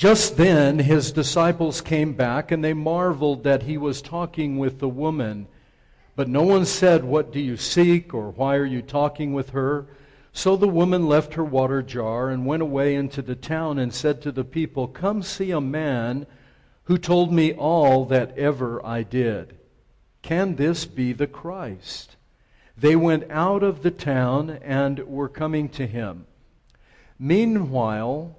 Just then his disciples came back and they marveled that he was talking with the woman. But no one said, What do you seek? or Why are you talking with her? So the woman left her water jar and went away into the town and said to the people, Come see a man who told me all that ever I did. Can this be the Christ? They went out of the town and were coming to him. Meanwhile,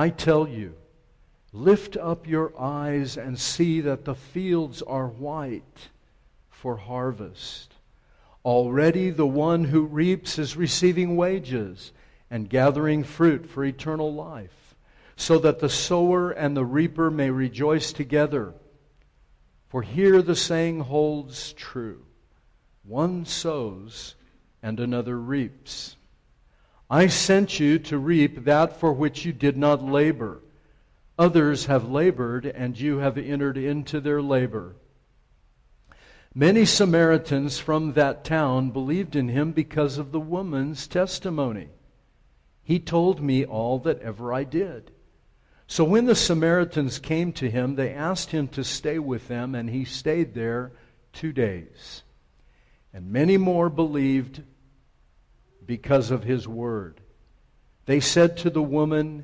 I tell you, lift up your eyes and see that the fields are white for harvest. Already the one who reaps is receiving wages and gathering fruit for eternal life, so that the sower and the reaper may rejoice together. For here the saying holds true one sows and another reaps. I sent you to reap that for which you did not labor. Others have labored, and you have entered into their labor. Many Samaritans from that town believed in him because of the woman's testimony. He told me all that ever I did. So when the Samaritans came to him, they asked him to stay with them, and he stayed there two days. And many more believed because of his word. They said to the woman,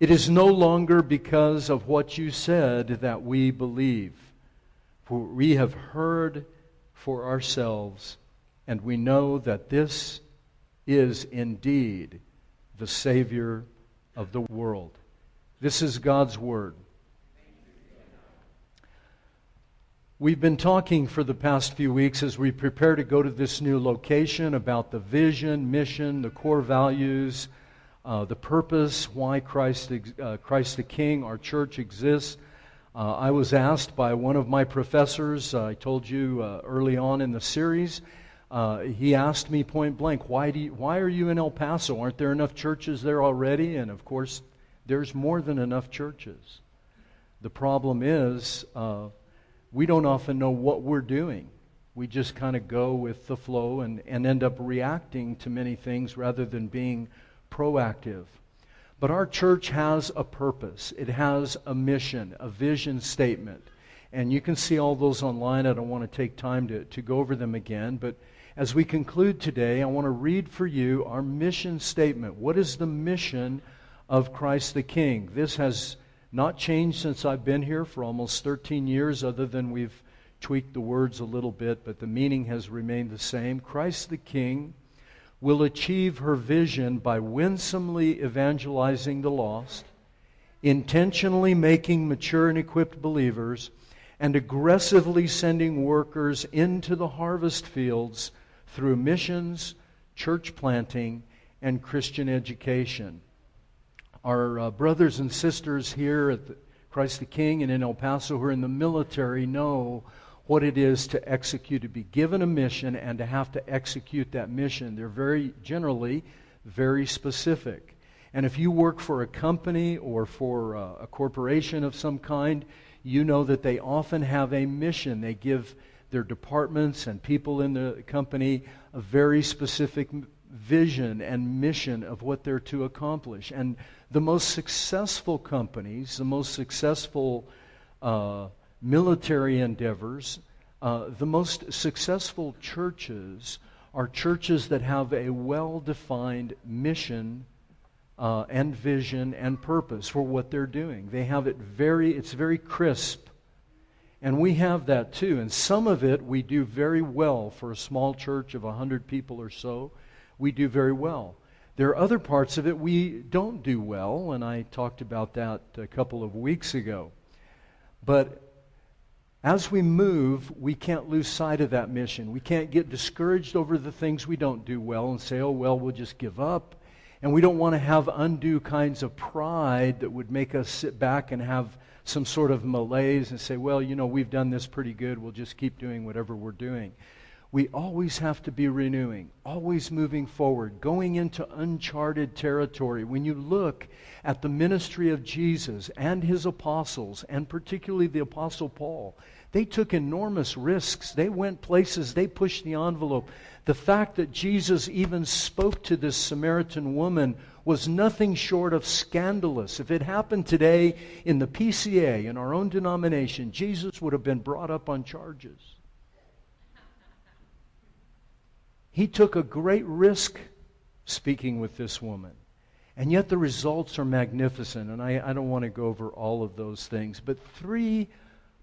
It is no longer because of what you said that we believe for we have heard for ourselves, and we know that this is indeed the Savior of the world. This is God's Word. We've been talking for the past few weeks as we prepare to go to this new location about the vision, mission, the core values, uh, the purpose, why Christ, uh, Christ the King, our church exists. Uh, I was asked by one of my professors, uh, I told you uh, early on in the series, uh, he asked me point blank, why, do you, why are you in El Paso? Aren't there enough churches there already? And of course, there's more than enough churches. The problem is, we don't often know what we're doing. We just kind of go with the flow and, and end up reacting to many things rather than being proactive. But our church has a purpose, it has a mission, a vision statement. And you can see all those online. I don't want to take time to, to go over them again. But as we conclude today, I want to read for you our mission statement. What is the mission of Christ the King? This has not changed since I've been here for almost 13 years, other than we've tweaked the words a little bit, but the meaning has remained the same. Christ the King will achieve her vision by winsomely evangelizing the lost, intentionally making mature and equipped believers, and aggressively sending workers into the harvest fields through missions, church planting, and Christian education. Our uh, brothers and sisters here at the Christ the King and in El Paso who are in the military know what it is to execute, to be given a mission and to have to execute that mission. They're very generally very specific. And if you work for a company or for a, a corporation of some kind, you know that they often have a mission. They give their departments and people in the company a very specific vision and mission of what they're to accomplish. And the most successful companies, the most successful uh, military endeavors, uh, the most successful churches are churches that have a well defined mission uh, and vision and purpose for what they're doing. They have it very, it's very crisp. And we have that too. And some of it we do very well for a small church of 100 people or so. We do very well. There are other parts of it we don't do well, and I talked about that a couple of weeks ago. But as we move, we can't lose sight of that mission. We can't get discouraged over the things we don't do well and say, oh, well, we'll just give up. And we don't want to have undue kinds of pride that would make us sit back and have some sort of malaise and say, well, you know, we've done this pretty good. We'll just keep doing whatever we're doing. We always have to be renewing, always moving forward, going into uncharted territory. When you look at the ministry of Jesus and his apostles, and particularly the Apostle Paul, they took enormous risks. They went places, they pushed the envelope. The fact that Jesus even spoke to this Samaritan woman was nothing short of scandalous. If it happened today in the PCA, in our own denomination, Jesus would have been brought up on charges. He took a great risk speaking with this woman. And yet the results are magnificent. And I, I don't want to go over all of those things. But three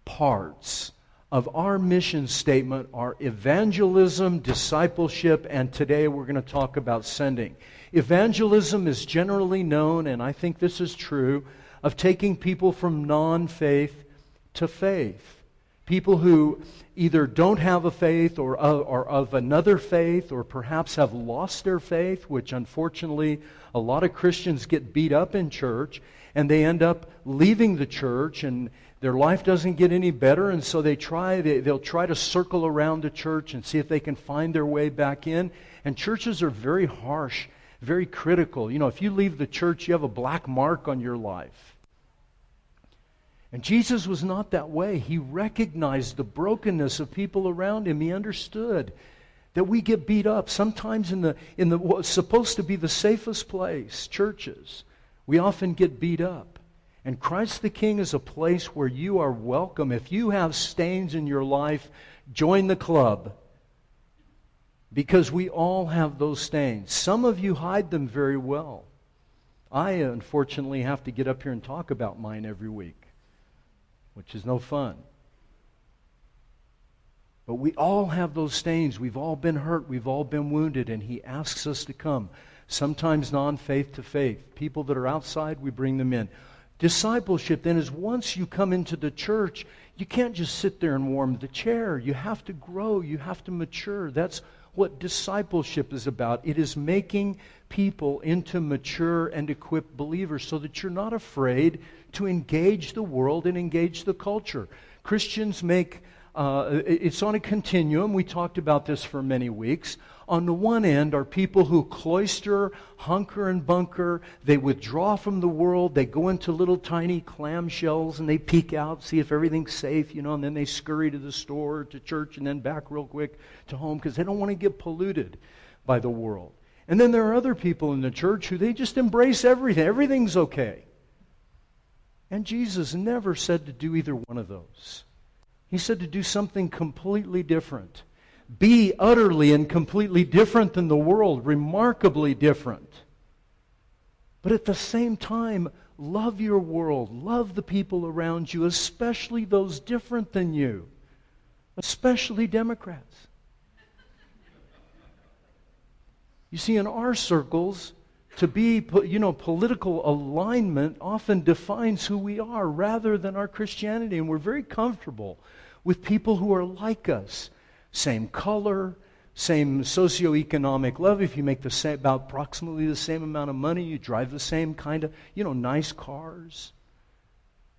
parts of our mission statement are evangelism, discipleship, and today we're going to talk about sending. Evangelism is generally known, and I think this is true, of taking people from non faith to faith. People who either don't have a faith or uh, are of another faith or perhaps have lost their faith, which unfortunately a lot of Christians get beat up in church and they end up leaving the church and their life doesn't get any better, and so they try, they, they'll try to circle around the church and see if they can find their way back in. And churches are very harsh, very critical. You know, if you leave the church, you have a black mark on your life. And Jesus was not that way. He recognized the brokenness of people around him. He understood that we get beat up sometimes in the in the what's supposed to be the safest place, churches. We often get beat up. And Christ the King is a place where you are welcome. If you have stains in your life, join the club. Because we all have those stains. Some of you hide them very well. I unfortunately have to get up here and talk about mine every week, which is no fun. But we all have those stains. We've all been hurt. We've all been wounded. And He asks us to come. Sometimes non faith to faith. People that are outside, we bring them in. Discipleship then is once you come into the church, you can't just sit there and warm the chair. You have to grow, you have to mature. That's what discipleship is about. It is making people into mature and equipped believers so that you're not afraid to engage the world and engage the culture. Christians make uh, it's on a continuum. We talked about this for many weeks. On the one end are people who cloister, hunker, and bunker. They withdraw from the world. They go into little tiny clamshells and they peek out, see if everything's safe, you know, and then they scurry to the store, to church, and then back real quick to home because they don't want to get polluted by the world. And then there are other people in the church who they just embrace everything. Everything's okay. And Jesus never said to do either one of those. He said to do something completely different. Be utterly and completely different than the world, remarkably different. But at the same time, love your world, love the people around you, especially those different than you, especially Democrats. You see, in our circles, to be, you know, political alignment often defines who we are rather than our Christianity. And we're very comfortable with people who are like us. Same color, same socioeconomic level. If you make the same, about approximately the same amount of money, you drive the same kind of, you know, nice cars.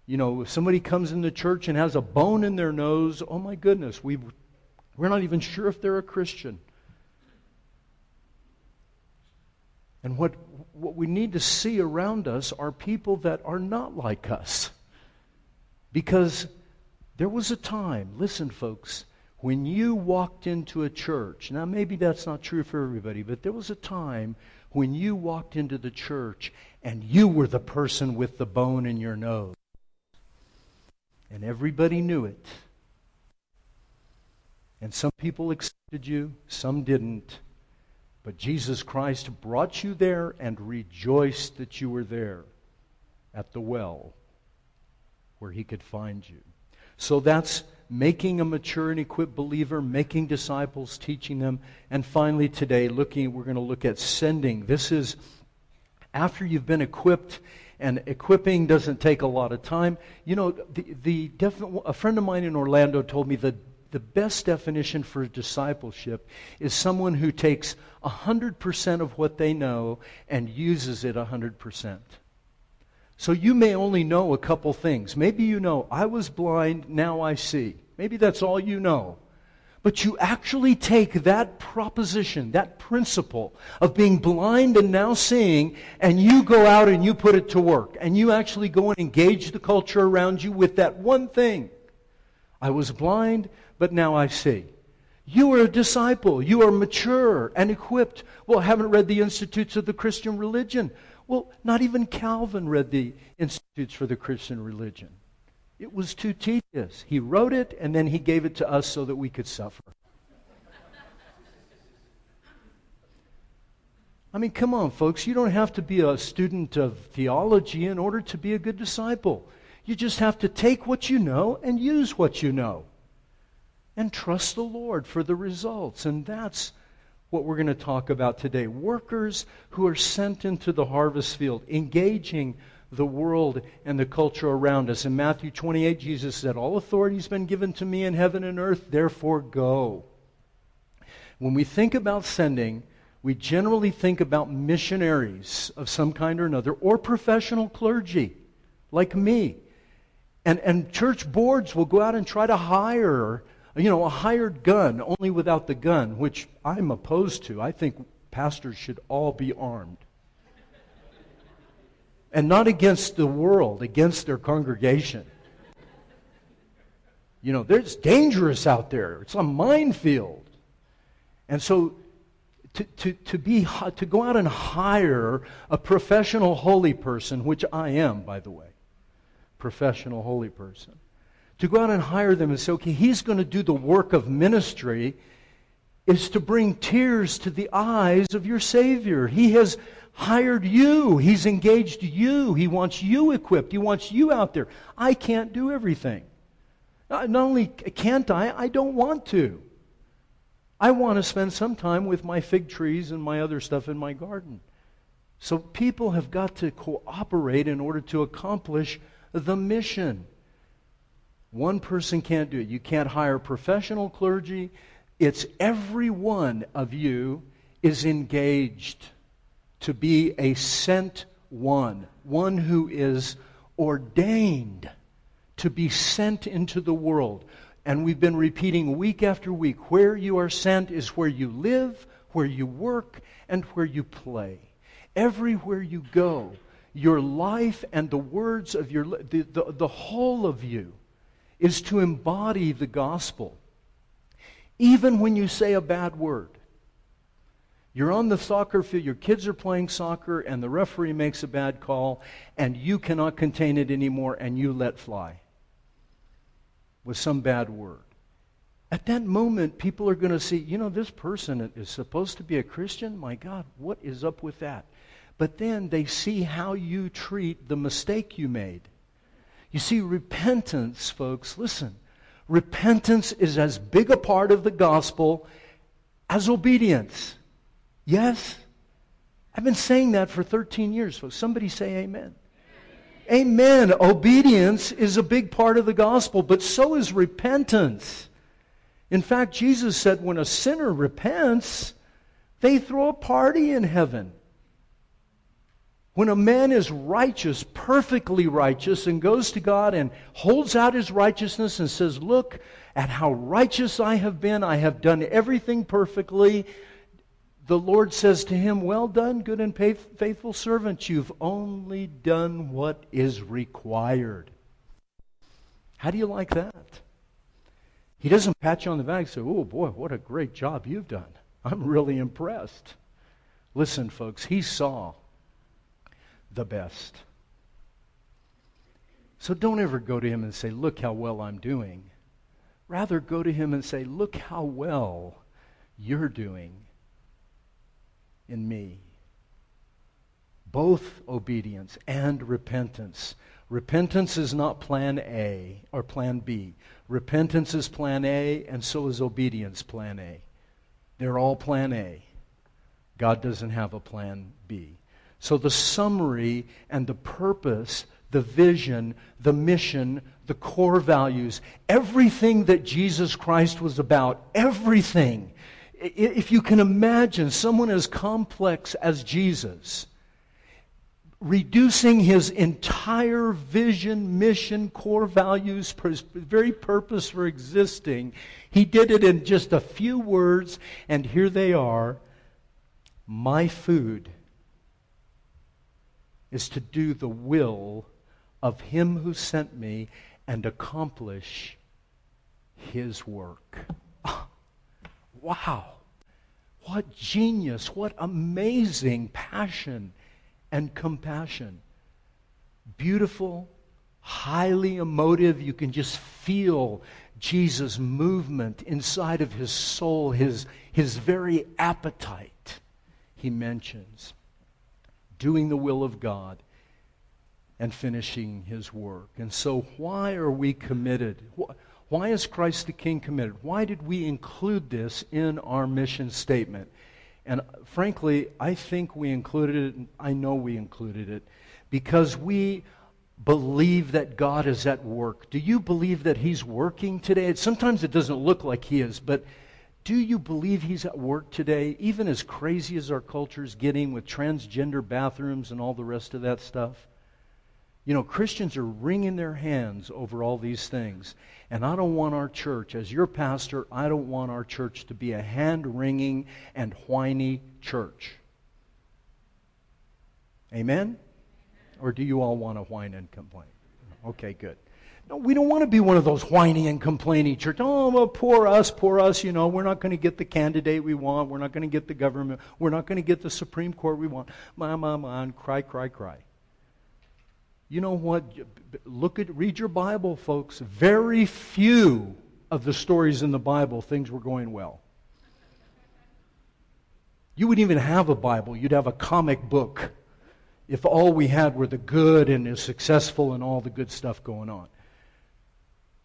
You know, if somebody comes in the church and has a bone in their nose, oh my goodness, we, we're not even sure if they're a Christian. And what, what we need to see around us are people that are not like us. Because there was a time, listen, folks, when you walked into a church. Now, maybe that's not true for everybody, but there was a time when you walked into the church and you were the person with the bone in your nose. And everybody knew it. And some people accepted you, some didn't. But Jesus Christ brought you there and rejoiced that you were there at the well where he could find you. So that's making a mature and equipped believer, making disciples, teaching them. And finally, today, looking, we're going to look at sending. This is after you've been equipped, and equipping doesn't take a lot of time. You know, the, the a friend of mine in Orlando told me the the best definition for discipleship is someone who takes 100% of what they know and uses it 100%. So you may only know a couple things. Maybe you know, I was blind, now I see. Maybe that's all you know. But you actually take that proposition, that principle of being blind and now seeing, and you go out and you put it to work. And you actually go and engage the culture around you with that one thing. I was blind, but now I see. You are a disciple. You are mature and equipped. Well, haven't read the Institutes of the Christian Religion. Well, not even Calvin read the Institutes for the Christian Religion. It was too tedious. He wrote it and then he gave it to us so that we could suffer. I mean, come on, folks. You don't have to be a student of theology in order to be a good disciple. You just have to take what you know and use what you know. And trust the Lord for the results. And that's what we're going to talk about today. Workers who are sent into the harvest field, engaging the world and the culture around us. In Matthew 28, Jesus said, All authority has been given to me in heaven and earth, therefore go. When we think about sending, we generally think about missionaries of some kind or another, or professional clergy like me. And, and church boards will go out and try to hire, you know, a hired gun, only without the gun, which I'm opposed to. I think pastors should all be armed and not against the world, against their congregation. You know, it's dangerous out there. It's a minefield. And so to, to, to, be, to go out and hire a professional holy person, which I am, by the way, professional holy person, to go out and hire them and say, okay, he's going to do the work of ministry, is to bring tears to the eyes of your Savior. He has hired you. He's engaged you. He wants you equipped. He wants you out there. I can't do everything. Not only can't I, I don't want to. I want to spend some time with my fig trees and my other stuff in my garden. So people have got to cooperate in order to accomplish the mission. One person can't do it. You can't hire professional clergy. It's every one of you is engaged to be a sent one, one who is ordained to be sent into the world. And we've been repeating week after week where you are sent is where you live, where you work, and where you play. Everywhere you go, your life and the words of your the, the, the whole of you is to embody the gospel. Even when you say a bad word, you're on the soccer field, your kids are playing soccer, and the referee makes a bad call, and you cannot contain it anymore, and you let fly with some bad word. At that moment, people are going to see, you know, this person is supposed to be a Christian. My God, what is up with that? But then they see how you treat the mistake you made. You see, repentance, folks, listen, repentance is as big a part of the gospel as obedience. Yes? I've been saying that for 13 years, folks. Somebody say amen. Amen. Obedience is a big part of the gospel, but so is repentance. In fact, Jesus said when a sinner repents, they throw a party in heaven. When a man is righteous, perfectly righteous, and goes to God and holds out his righteousness and says, Look at how righteous I have been, I have done everything perfectly, the Lord says to him, Well done, good and faithful servant. You've only done what is required. How do you like that? He doesn't pat you on the back and say, Oh boy, what a great job you've done. I'm really impressed. Listen, folks, he saw the best. So don't ever go to him and say, Look how well I'm doing. Rather, go to him and say, Look how well you're doing in me. Both obedience and repentance. Repentance is not plan A or plan B. Repentance is plan A, and so is obedience plan A. They're all plan A. God doesn't have a plan B. So the summary and the purpose, the vision, the mission, the core values, everything that Jesus Christ was about, everything. If you can imagine someone as complex as Jesus, reducing his entire vision, mission, core values, very purpose for existing, he did it in just a few words, and here they are. My food is to do the will of him who sent me and accomplish his work. Wow. What genius, what amazing passion and compassion. Beautiful, highly emotive. You can just feel Jesus' movement inside of his soul, his, his very appetite, he mentions. Doing the will of God and finishing his work. And so, why are we committed? Why is Christ the King committed? Why did we include this in our mission statement? And frankly, I think we included it, I know we included it, because we believe that God is at work. Do you believe that He's working today? Sometimes it doesn't look like He is, but do you believe He's at work today, even as crazy as our culture is getting with transgender bathrooms and all the rest of that stuff? You know, Christians are wringing their hands over all these things. And I don't want our church, as your pastor, I don't want our church to be a hand wringing and whiny church. Amen? Or do you all want to whine and complain? Okay, good. No, we don't want to be one of those whiny and complaining church. Oh, well, poor us, poor us. You know, we're not going to get the candidate we want. We're not going to get the government. We're not going to get the Supreme Court we want. My, my, my, cry, cry, cry. You know what? Look at, read your Bible, folks. Very few of the stories in the Bible, things were going well. You wouldn't even have a Bible, you'd have a comic book if all we had were the good and is successful and all the good stuff going on.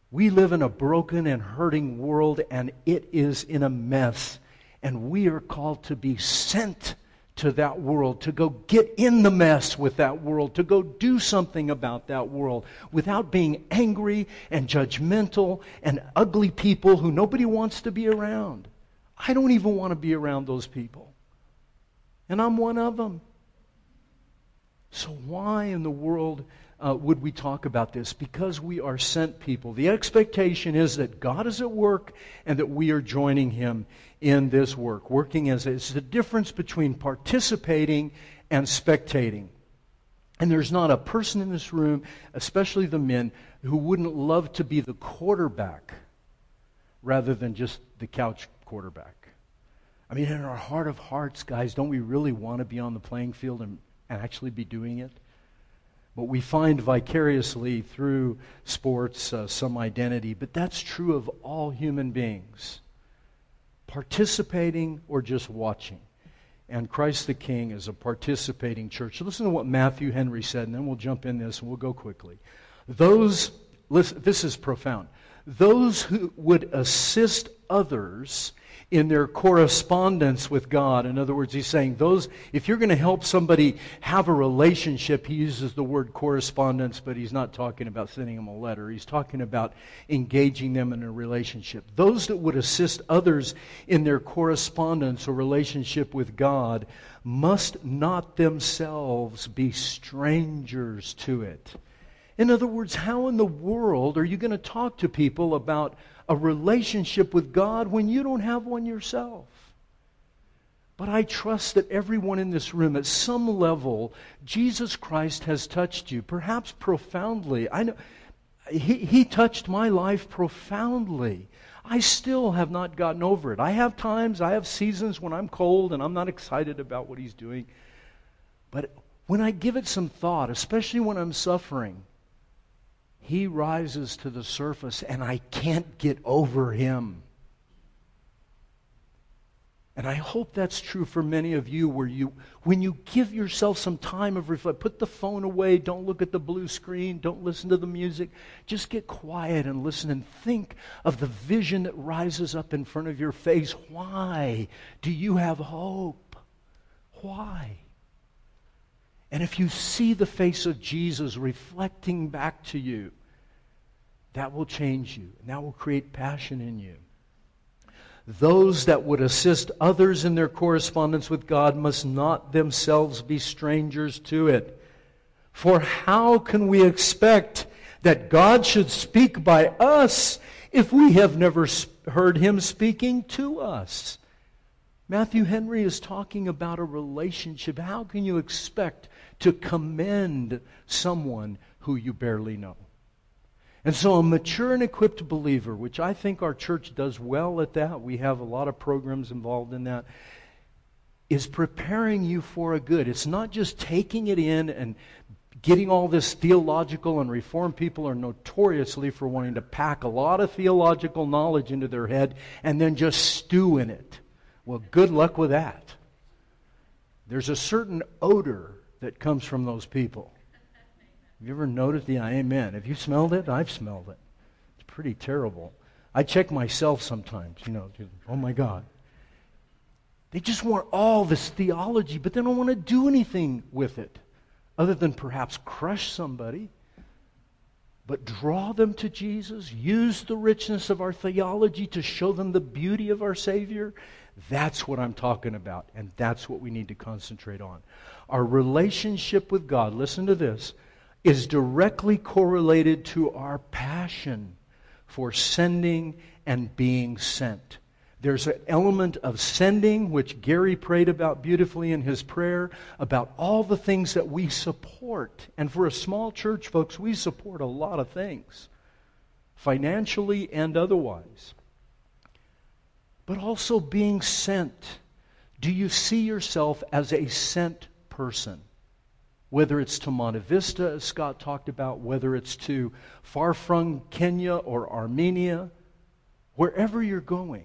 We live in a broken and hurting world, and it is in a mess. And we are called to be sent to that world, to go get in the mess with that world, to go do something about that world without being angry and judgmental and ugly people who nobody wants to be around. I don't even want to be around those people. And I'm one of them. So, why in the world uh, would we talk about this? Because we are sent people. The expectation is that God is at work and that we are joining Him in this work. Working as it's the difference between participating and spectating. And there's not a person in this room, especially the men, who wouldn't love to be the quarterback rather than just the couch quarterback. I mean, in our heart of hearts, guys, don't we really want to be on the playing field and, and actually be doing it? But we find vicariously through sports uh, some identity. But that's true of all human beings participating or just watching. And Christ the King is a participating church. So listen to what Matthew Henry said, and then we'll jump in this and we'll go quickly. Those, listen, this is profound. Those who would assist others in their correspondence with God. In other words, he's saying those, if you're going to help somebody have a relationship, he uses the word correspondence, but he's not talking about sending them a letter. He's talking about engaging them in a relationship. Those that would assist others in their correspondence or relationship with God must not themselves be strangers to it. In other words, how in the world are you going to talk to people about a relationship with God when you don't have one yourself. But I trust that everyone in this room, at some level, Jesus Christ has touched you, perhaps profoundly. I know he, he touched my life profoundly. I still have not gotten over it. I have times, I have seasons when I'm cold and I'm not excited about what He's doing. But when I give it some thought, especially when I'm suffering, he rises to the surface and I can't get over him. And I hope that's true for many of you where you when you give yourself some time of reflect, put the phone away, don't look at the blue screen, don't listen to the music. Just get quiet and listen and think of the vision that rises up in front of your face. Why do you have hope? Why? And if you see the face of Jesus reflecting back to you, that will change you, and that will create passion in you. Those that would assist others in their correspondence with God must not themselves be strangers to it. For how can we expect that God should speak by us if we have never heard him speaking to us? Matthew Henry is talking about a relationship. How can you expect to commend someone who you barely know? And so, a mature and equipped believer, which I think our church does well at that, we have a lot of programs involved in that, is preparing you for a good. It's not just taking it in and getting all this theological and reformed people are notoriously for wanting to pack a lot of theological knowledge into their head and then just stew in it. Well, good luck with that. There's a certain odor that comes from those people. Have you ever noticed? Yeah, amen. Have you smelled it? I've smelled it. It's pretty terrible. I check myself sometimes, you know, oh my God. They just want all this theology, but they don't want to do anything with it other than perhaps crush somebody, but draw them to Jesus, use the richness of our theology to show them the beauty of our Savior. That's what I'm talking about, and that's what we need to concentrate on. Our relationship with God, listen to this, is directly correlated to our passion for sending and being sent. There's an element of sending, which Gary prayed about beautifully in his prayer, about all the things that we support. And for a small church, folks, we support a lot of things, financially and otherwise. But also being sent. Do you see yourself as a sent person? Whether it's to Monte Vista, as Scott talked about, whether it's to far from Kenya or Armenia, wherever you're going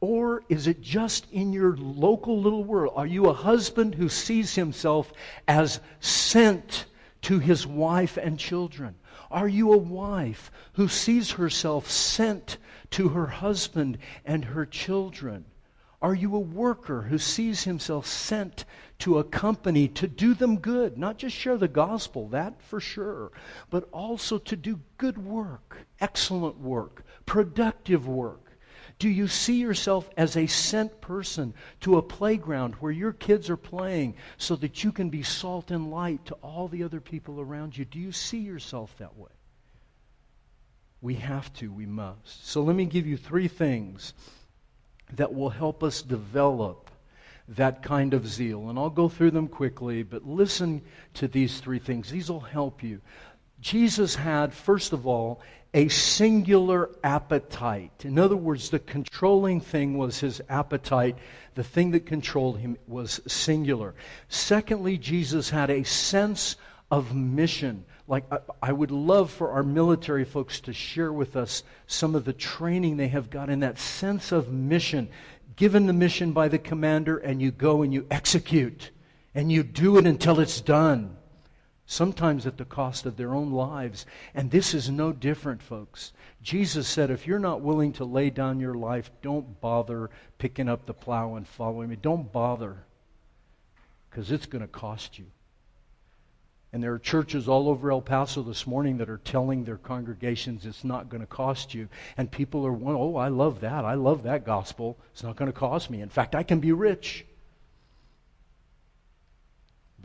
or is it just in your local little world? Are you a husband who sees himself as sent to his wife and children? Are you a wife who sees herself sent to her husband and her children? Are you a worker who sees himself sent to a company to do them good? Not just share the gospel, that for sure, but also to do good work, excellent work, productive work. Do you see yourself as a sent person to a playground where your kids are playing so that you can be salt and light to all the other people around you? Do you see yourself that way? We have to, we must. So let me give you three things that will help us develop that kind of zeal. And I'll go through them quickly, but listen to these three things. These will help you. Jesus had, first of all, a singular appetite. In other words, the controlling thing was his appetite. The thing that controlled him was singular. Secondly, Jesus had a sense of mission. Like, I would love for our military folks to share with us some of the training they have got in that sense of mission. Given the mission by the commander, and you go and you execute, and you do it until it's done sometimes at the cost of their own lives. And this is no different, folks. Jesus said, if you're not willing to lay down your life, don't bother picking up the plow and following me. Don't bother, because it's going to cost you. And there are churches all over El Paso this morning that are telling their congregations it's not going to cost you. And people are, oh, I love that. I love that gospel. It's not going to cost me. In fact, I can be rich.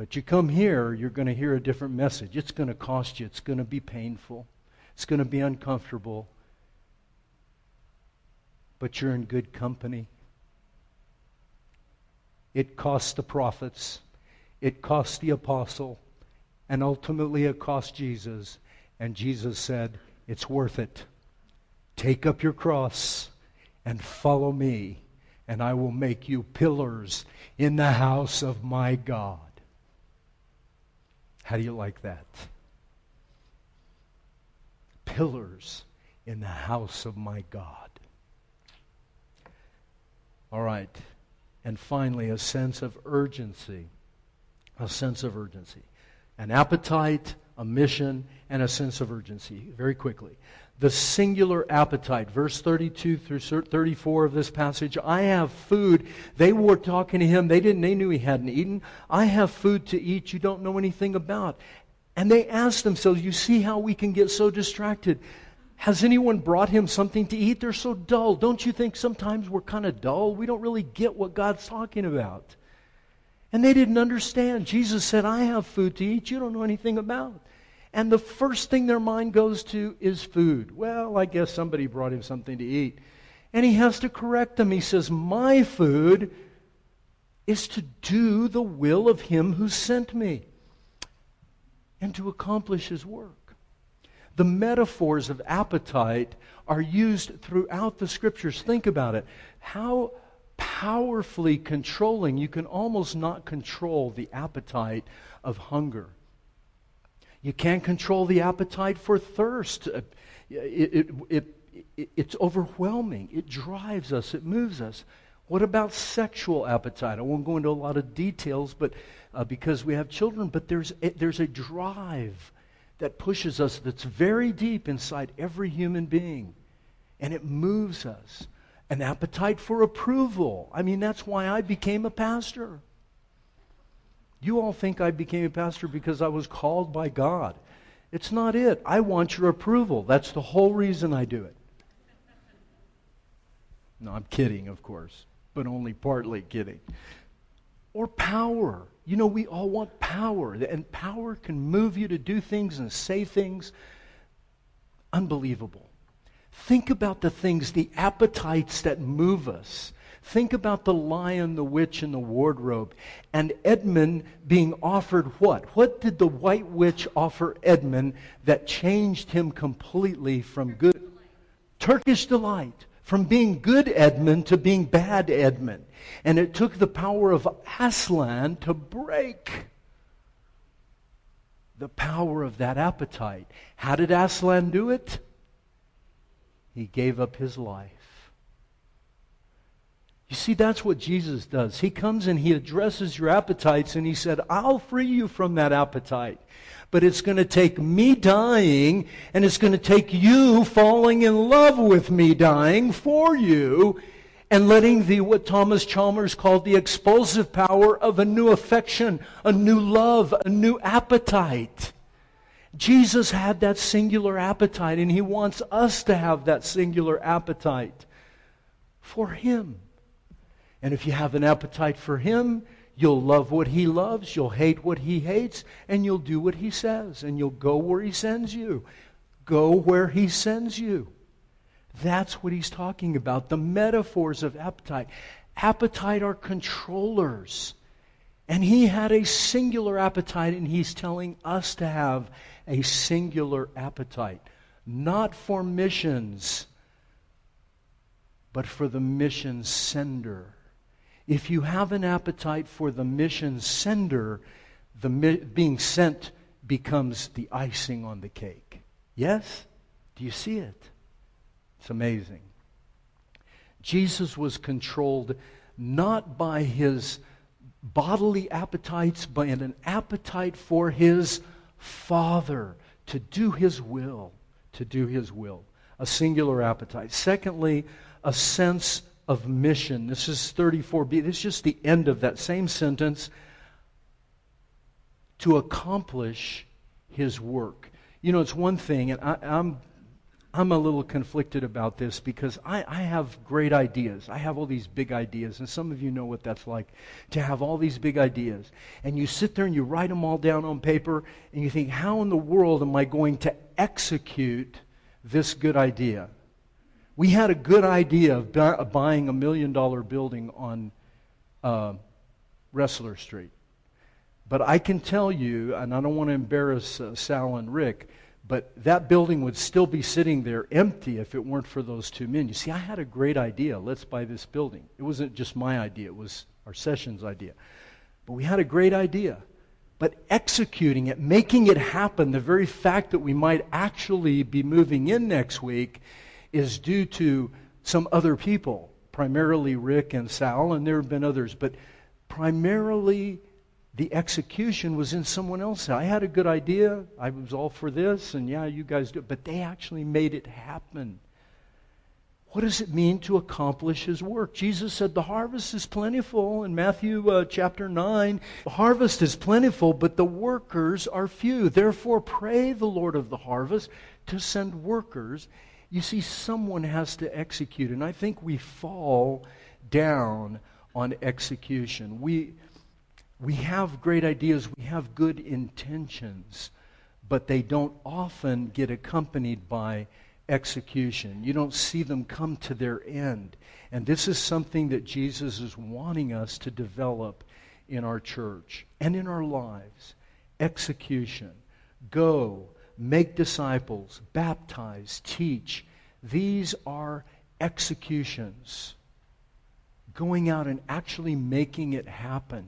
But you come here, you're going to hear a different message. It's going to cost you, it's going to be painful, it's going to be uncomfortable. But you're in good company. It cost the prophets, it cost the apostle, and ultimately it cost Jesus. And Jesus said, It's worth it. Take up your cross and follow me, and I will make you pillars in the house of my God. How do you like that? Pillars in the house of my God. All right. And finally, a sense of urgency. A sense of urgency. An appetite, a mission, and a sense of urgency. Very quickly. The singular appetite, verse 32 through 34 of this passage. I have food. They were talking to him. They didn't, they knew he hadn't eaten. I have food to eat you don't know anything about. And they asked themselves, You see how we can get so distracted? Has anyone brought him something to eat? They're so dull. Don't you think sometimes we're kind of dull? We don't really get what God's talking about. And they didn't understand. Jesus said, I have food to eat you don't know anything about. And the first thing their mind goes to is food. Well, I guess somebody brought him something to eat. And he has to correct them. He says, My food is to do the will of him who sent me and to accomplish his work. The metaphors of appetite are used throughout the scriptures. Think about it. How powerfully controlling, you can almost not control the appetite of hunger. You can't control the appetite for thirst. It, it, it, it, it's overwhelming. It drives us, it moves us. What about sexual appetite? I won't go into a lot of details, but uh, because we have children, but there's there's a drive that pushes us that's very deep inside every human being. And it moves us. An appetite for approval. I mean, that's why I became a pastor. You all think I became a pastor because I was called by God. It's not it. I want your approval. That's the whole reason I do it. No, I'm kidding, of course, but only partly kidding. Or power. You know, we all want power, and power can move you to do things and say things unbelievable. Think about the things, the appetites that move us. Think about the lion, the witch, and the wardrobe. And Edmund being offered what? What did the white witch offer Edmund that changed him completely from good? Turkish delight from being good Edmund to being bad Edmund. And it took the power of Aslan to break the power of that appetite. How did Aslan do it? He gave up his life. You see, that's what Jesus does. He comes and he addresses your appetites and he said, I'll free you from that appetite but it's going to take me dying, and it's going to take you falling in love with me dying for you, and letting the, what Thomas Chalmers called the expulsive power of a new affection, a new love, a new appetite. Jesus had that singular appetite, and he wants us to have that singular appetite for him. And if you have an appetite for him, You'll love what he loves, you'll hate what he hates, and you'll do what he says, and you'll go where he sends you. Go where he sends you. That's what he's talking about. The metaphors of appetite. Appetite are controllers. And he had a singular appetite, and he's telling us to have a singular appetite. Not for missions, but for the mission sender. If you have an appetite for the mission sender, the mi- being sent becomes the icing on the cake. Yes? Do you see it? It's amazing. Jesus was controlled not by his bodily appetites, but an appetite for his Father to do his will, to do his will. A singular appetite. Secondly, a sense of mission. This is 34b. This is just the end of that same sentence. To accomplish his work. You know, it's one thing, and I, am I'm, a little conflicted about this because I, I have great ideas. I have all these big ideas, and some of you know what that's like to have all these big ideas. And you sit there and you write them all down on paper, and you think, how in the world am I going to execute this good idea? We had a good idea of, bu- buying a million dollar building on uh, Resler Street. But I can tell you, and I don't want to embarrass uh, Sal and Rick, but that building would still be sitting there empty if it weren't for those two men. You see, I had a great idea. Let's buy this building. It wasn't just my idea, it was our session's idea. But we had a great idea. But executing it, making it happen, the very fact that we might actually be moving in next week is due to some other people, primarily Rick and Sal, and there have been others, but primarily the execution was in someone else. I had a good idea. I was all for this, and yeah, you guys do. But they actually made it happen. What does it mean to accomplish his work? Jesus said the harvest is plentiful in Matthew uh, chapter 9. The harvest is plentiful, but the workers are few. Therefore, pray the Lord of the harvest to send workers. You see, someone has to execute, and I think we fall down on execution. We, we have great ideas, we have good intentions, but they don't often get accompanied by execution. You don't see them come to their end. And this is something that Jesus is wanting us to develop in our church and in our lives. Execution. Go, make disciples, baptize, teach. These are executions. Going out and actually making it happen.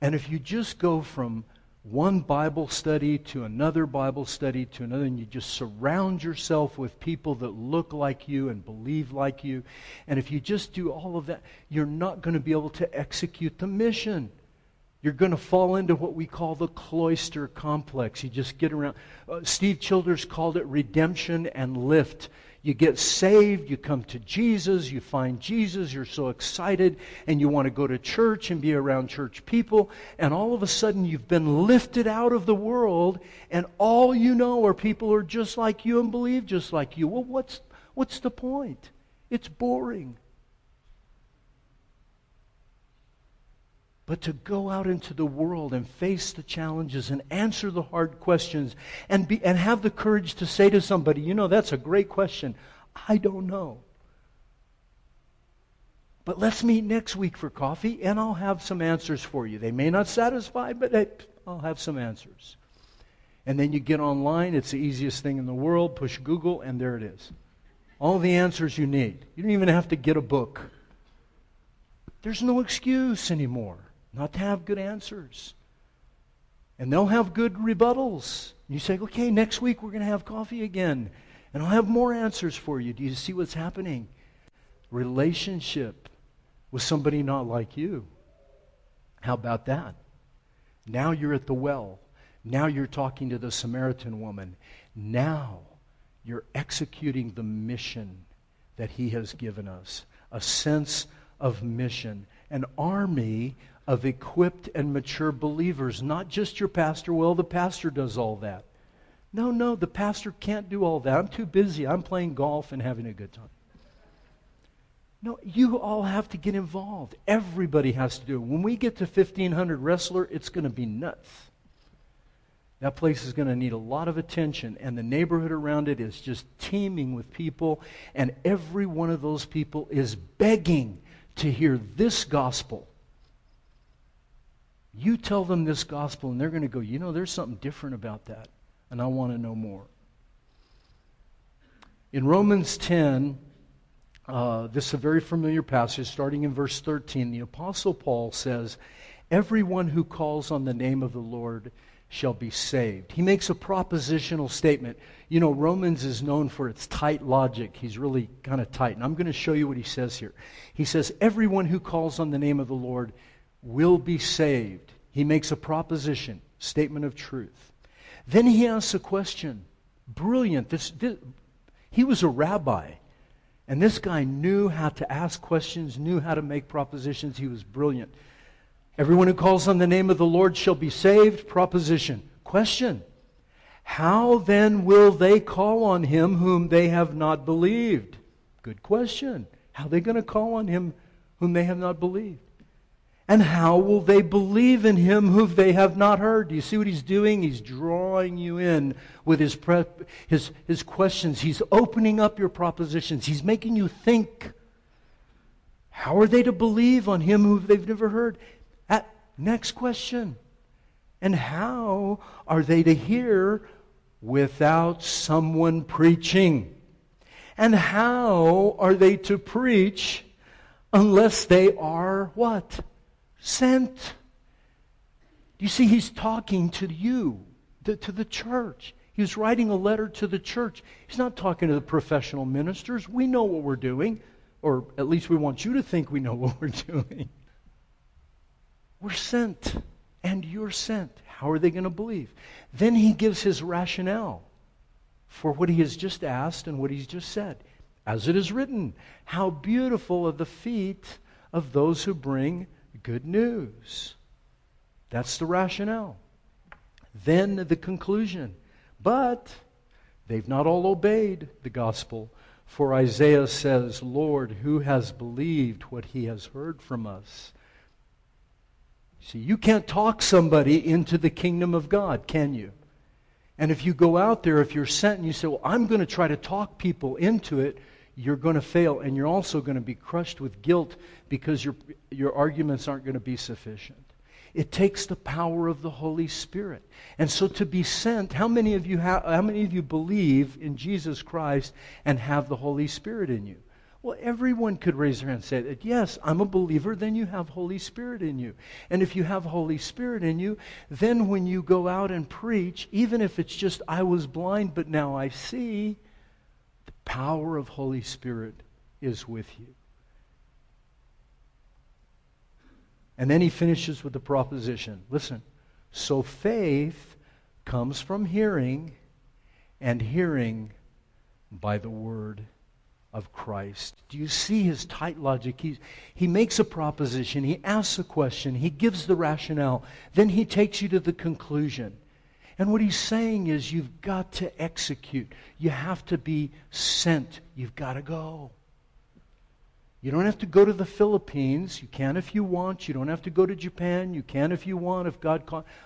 And if you just go from one Bible study to another Bible study to another, and you just surround yourself with people that look like you and believe like you. And if you just do all of that, you're not going to be able to execute the mission. You're going to fall into what we call the cloister complex. You just get around. Uh, Steve Childers called it redemption and lift. You get saved, you come to Jesus, you find Jesus, you're so excited, and you want to go to church and be around church people, and all of a sudden you've been lifted out of the world, and all you know are people who are just like you and believe just like you. Well, what's, what's the point? It's boring. But to go out into the world and face the challenges and answer the hard questions and, be, and have the courage to say to somebody, you know, that's a great question. I don't know. But let's meet next week for coffee and I'll have some answers for you. They may not satisfy, but I'll have some answers. And then you get online, it's the easiest thing in the world. Push Google, and there it is. All the answers you need. You don't even have to get a book. There's no excuse anymore not to have good answers. And they'll have good rebuttals. You say, okay, next week we're going to have coffee again, and I'll have more answers for you. Do you see what's happening? Relationship with somebody not like you. How about that? Now you're at the well. Now you're talking to the Samaritan woman. Now you're executing the mission that he has given us a sense of mission, an army of equipped and mature believers, not just your pastor. Well, the pastor does all that. No, no, the pastor can't do all that. I'm too busy. I'm playing golf and having a good time. No, you all have to get involved. Everybody has to do it. When we get to 1500 Resler, it's going to be nuts. That place is going to need a lot of attention, and the neighborhood around it is just teeming with people, and every one of those people is begging to hear this gospel you tell them this gospel, and they're going to go, you know, there's something different about that, and I want to know more. In Romans 10, uh, this is a very familiar passage, starting in verse 13. The Apostle Paul says, Everyone who calls on the name of the Lord shall be saved. He makes a propositional statement. You know, Romans is known for its tight logic. He's really kind of tight. And I'm going to show you what he says here. He says, Everyone who calls on the name of the Lord will be saved. He makes a proposition, statement of truth. Then he asks a question. Brilliant. This, this, he was a rabbi. And this guy knew how to ask questions, knew how to make propositions. He was brilliant. Everyone who calls on the name of the Lord shall be saved. Proposition. Question. How then will they call on him whom they have not believed? Good question. How are they going to call on him whom they have not believed? And how will they believe in him whom they have not heard? Do you see what he's doing? He's drawing you in with his, pre- his, his questions. He's opening up your propositions. He's making you think. How are they to believe on him whom they've never heard? Next question. And how are they to hear without someone preaching? And how are they to preach unless they are what? sent. You see, he's talking to you, to, to the church. He's writing a letter to the church. He's not talking to the professional ministers. We know what we're doing, or at least we want you to think we know what we're doing. We're sent, and you're sent. How are they going to believe? Then he gives his rationale for what he has just asked and what he's just said. As it is written, how beautiful are the feet of those who bring good news. That's the rationale. Then the conclusion. But they've not all obeyed the gospel. For Isaiah says, Lord, who has believed what he has heard from us? See, you can't talk somebody into the kingdom of God, can you? And if you go out there, if you're sent and you say, Well, I'm going to try to talk people into it, you're going to fail. And you're also going to be crushed with guilt because your, your arguments aren't going to be sufficient. It takes the power of the Holy Spirit. And so to be sent, how many of you have, how many of you believe in Jesus Christ and have the Holy Spirit in you? Well, everyone could raise their hand and say that, yes, I'm a believer, then you have Holy Spirit in you. And if you have Holy Spirit in you, then when you go out and preach, even if it's just, I was blind, but now I see, the power of Holy Spirit is with you. And then he finishes with the proposition listen, so faith comes from hearing, and hearing by the word of Christ. Do you see his tight logic? He, he makes a proposition, he asks a question, he gives the rationale, then he takes you to the conclusion. And what he's saying is, you've got to execute. You have to be sent. You've got to go. You don't have to go to the Philippines. You can if you want. You don't have to go to Japan. You can if you want. If God.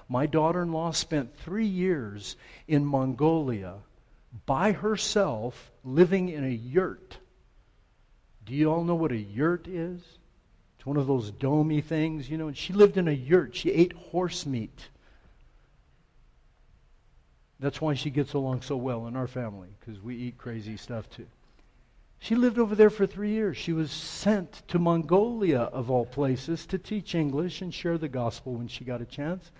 My daughter-in-law spent three years in Mongolia by herself, living in a yurt. Do you all know what a yurt is? It's one of those domey things, you know. And she lived in a yurt. She ate horse meat. That's why she gets along so well in our family, because we eat crazy stuff too. She lived over there for three years. She was sent to Mongolia, of all places, to teach English and share the gospel when she got a chance.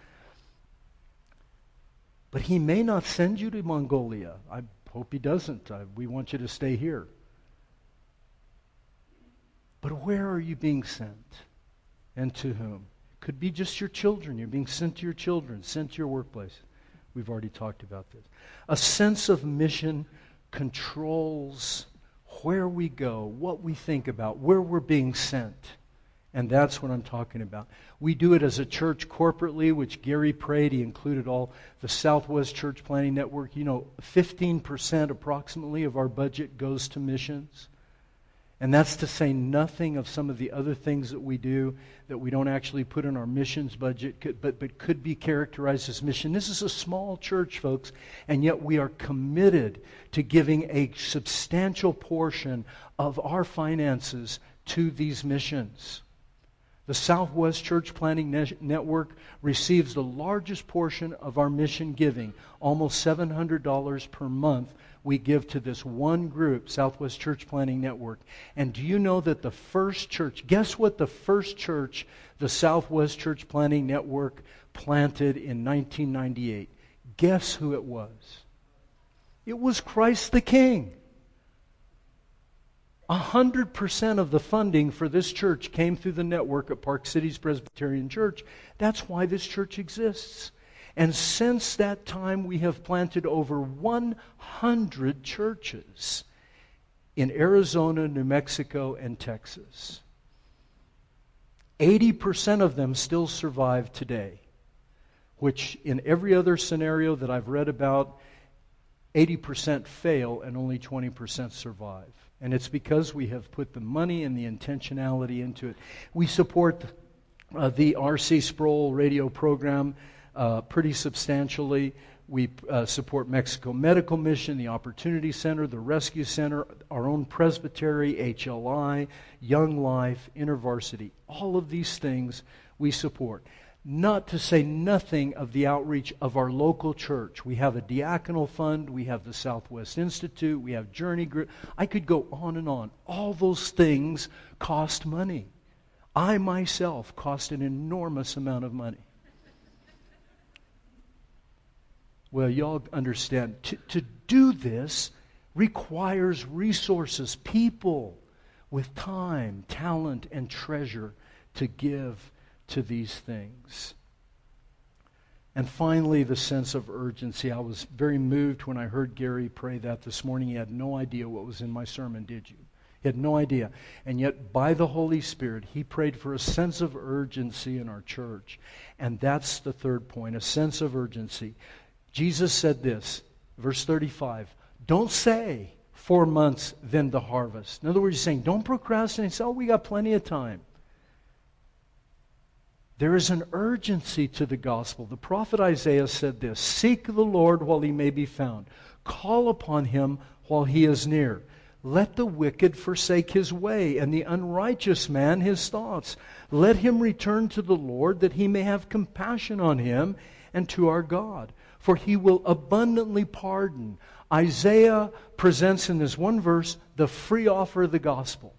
But he may not send you to Mongolia. I hope he doesn't. I, we want you to stay here. But where are you being sent? And to whom? Could be just your children. You're being sent to your children, sent to your workplace. We've already talked about this. A sense of mission controls where we go, what we think about, where we're being sent. And that's what I'm talking about. We do it as a church corporately, which Gary prayed. He included all the Southwest Church Planting Network. You know, 15% approximately of our budget goes to missions. And that's to say nothing of some of the other things that we do that we don't actually put in our missions budget, but, but could be characterized as mission. This is a small church, folks, and yet we are committed to giving a substantial portion of our finances to these missions. The Southwest Church Planting Network receives the largest portion of our mission giving, almost $700 per month we give to this one group, Southwest Church Planting Network. And do you know that the first church, guess what the first church the Southwest Church Planting Network planted in 1998? Guess who it was? It was Christ the King. 100% of the funding for this church came through the network at Park Cities Presbyterian Church. That's why this church exists. And since that time, we have planted over 100 churches in Arizona, New Mexico, and Texas. 80% of them still survive today, which in every other scenario that I've read about, 80% fail and only 20% survive. And it's because we have put the money and the intentionality into it. We support uh, the R.C. Sproul radio program uh, pretty substantially. We uh, support Mexico Medical Mission, the Opportunity Center, the Rescue Center, our own Presbytery, HLI, Young Life, InterVarsity. All of these things we support. Not to say nothing of the outreach of our local church. We have a diaconal fund, we have the Southwest Institute, we have Journey Group. I could go on and on. All those things cost money. I myself cost an enormous amount of money. Well, y'all understand. To, to do this requires resources, people with time, talent, and treasure to give to these things. And finally, the sense of urgency. I was very moved when I heard Gary pray that this morning. He had no idea what was in my sermon, did you? He had no idea. And yet, by the Holy Spirit, he prayed for a sense of urgency in our church. And that's the third point a sense of urgency. Jesus said this, verse 35 Don't say four months, then the harvest. In other words, he's saying, don't procrastinate. Say, oh, we got plenty of time. There is an urgency to the gospel. The prophet Isaiah said this Seek the Lord while he may be found, call upon him while he is near. Let the wicked forsake his way, and the unrighteous man his thoughts. Let him return to the Lord, that he may have compassion on him and to our God. For he will abundantly pardon. Isaiah presents in this one verse the free offer of the gospel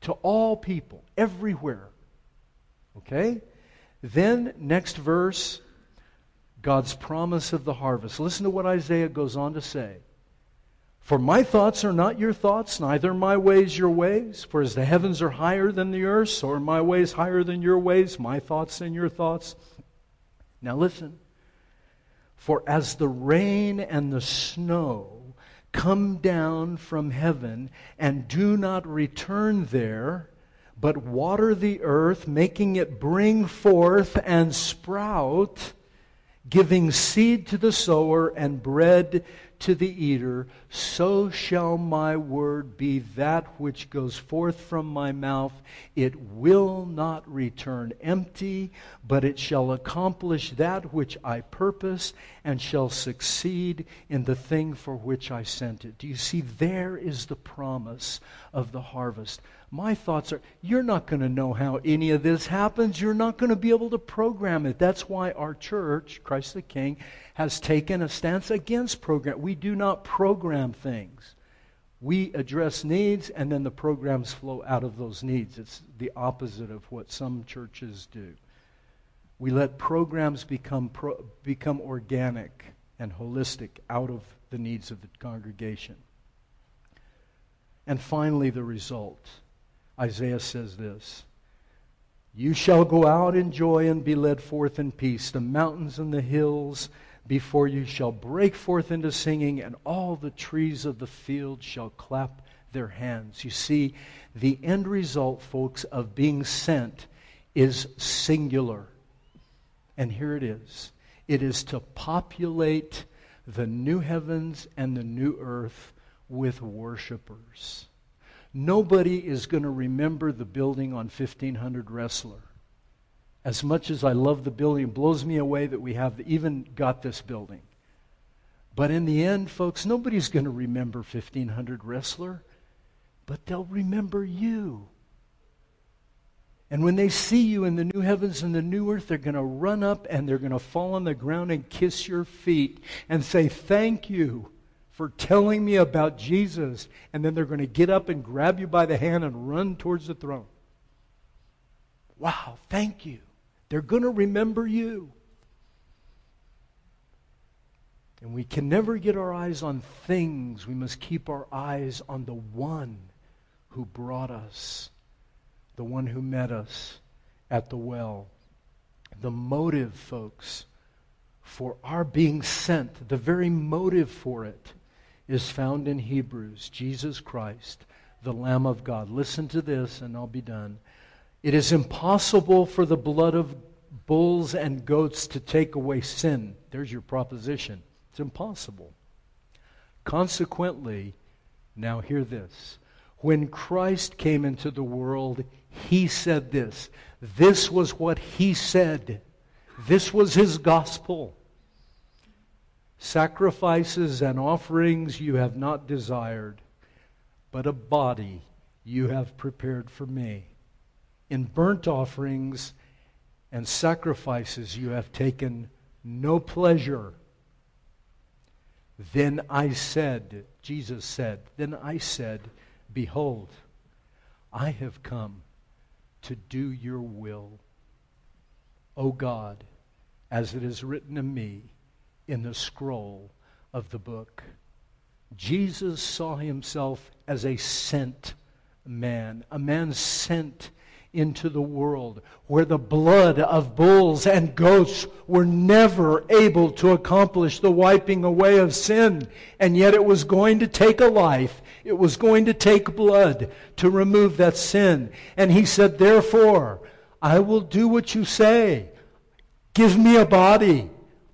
to all people, everywhere. Okay? Then, next verse, God's promise of the harvest. Listen to what Isaiah goes on to say. For my thoughts are not your thoughts, neither my ways your ways. For as the heavens are higher than the earth, so are my ways higher than your ways, my thoughts than your thoughts. Now listen. For as the rain and the snow come down from heaven and do not return there, but water the earth, making it bring forth and sprout, giving seed to the sower and bread to the eater, so shall my word be that which goes forth from my mouth. It will not return empty, but it shall accomplish that which I purpose and shall succeed in the thing for which I sent it. Do you see? There is the promise of the harvest. My thoughts are you're not going to know how any of this happens. You're not going to be able to program it. That's why our church, Christ the King, has taken a stance against program. We do not program things. We address needs and then the programs flow out of those needs. It's the opposite of what some churches do. We let programs become, pro, become organic and holistic out of the needs of the congregation. And finally, the result. Isaiah says this You shall go out in joy and be led forth in peace. The mountains and the hills before you shall break forth into singing, and all the trees of the field shall clap their hands. You see, the end result, folks, of being sent is singular. And here it is it is to populate the new heavens and the new earth with worshipers. Nobody is going to remember the building on 1500 Resler. As much as I love the building, it blows me away that we have even got this building. But in the end, folks, nobody's going to remember 1500 Resler, but they'll remember you. And when they see you in the new heavens and the new earth, they're going to run up and they're going to fall on the ground and kiss your feet and say, Thank you for telling me about Jesus. And then they're going to get up and grab you by the hand and run towards the throne. Wow, thank you. They're going to remember you. And we can never get our eyes on things. We must keep our eyes on the one who brought us, the one who met us at the well. The motive, folks, for our being sent, the very motive for it, is found in Hebrews Jesus Christ, the Lamb of God. Listen to this, and I'll be done. It is impossible for the blood of bulls and goats to take away sin. There's your proposition. It's impossible. Consequently, now hear this. When Christ came into the world, he said this. This was what he said. This was his gospel. Sacrifices and offerings you have not desired, but a body you have prepared for me in burnt offerings and sacrifices you have taken no pleasure. Then I said, Jesus said, then I said, Behold, I have come to do your will. O God, as it is written of me in the scroll of the book. Jesus saw himself as a sent man, a man sent into the world where the blood of bulls and goats were never able to accomplish the wiping away of sin. And yet it was going to take a life. It was going to take blood to remove that sin. And he said, therefore, I will do what you say. Give me a body.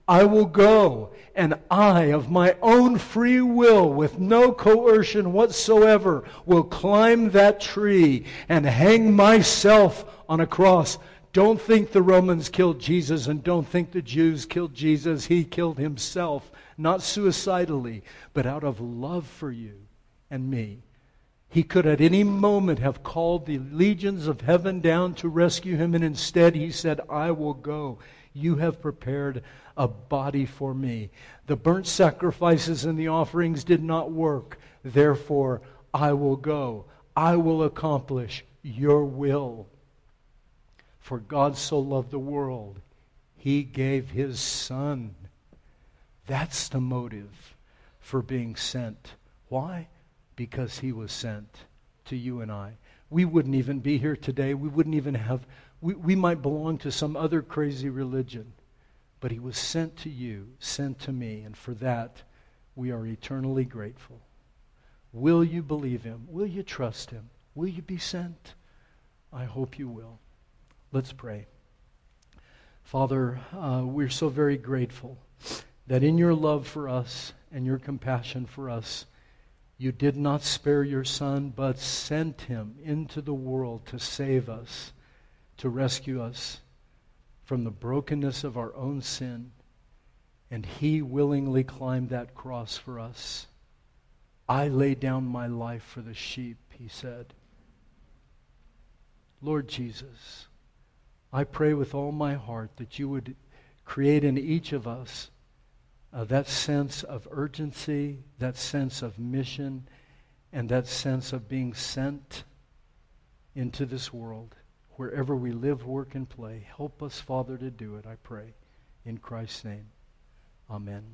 I will go and I, of my own free will, with no coercion whatsoever, will climb that tree and hang myself on a cross. Don't think the Romans killed Jesus and don't think the Jews killed Jesus. He killed himself, not suicidally, but out of love for you and me. He could at any moment have called the legions of heaven down to rescue him, and instead he said, I will go. You have prepared a body for me. The burnt sacrifices and the offerings did not work. Therefore, I will go. I will accomplish your will. For God so loved the world, he gave his Son. That's the motive for being sent. Why? Because he was sent to you and I. We wouldn't even be here today. We wouldn't even have we, we might belong to some other crazy religion, but he was sent to you, sent to me, and for that we are eternally grateful. Will you believe him? Will you trust him? Will you be sent? I hope you will. Let's pray. Father, uh, we're so very grateful that in your love for us and your compassion for us, you did not spare your Son, but sent him into the world to save us to rescue us from the brokenness of our own sin. And he willingly climbed that cross for us. I lay down my life for the sheep, he said. Lord Jesus, I pray with all my heart that you would create in each of us uh, that sense of urgency, that sense of mission, and that sense of being sent into this world wherever we live, work, and play. Help us, Father, to do it, I pray. In Christ's name, amen.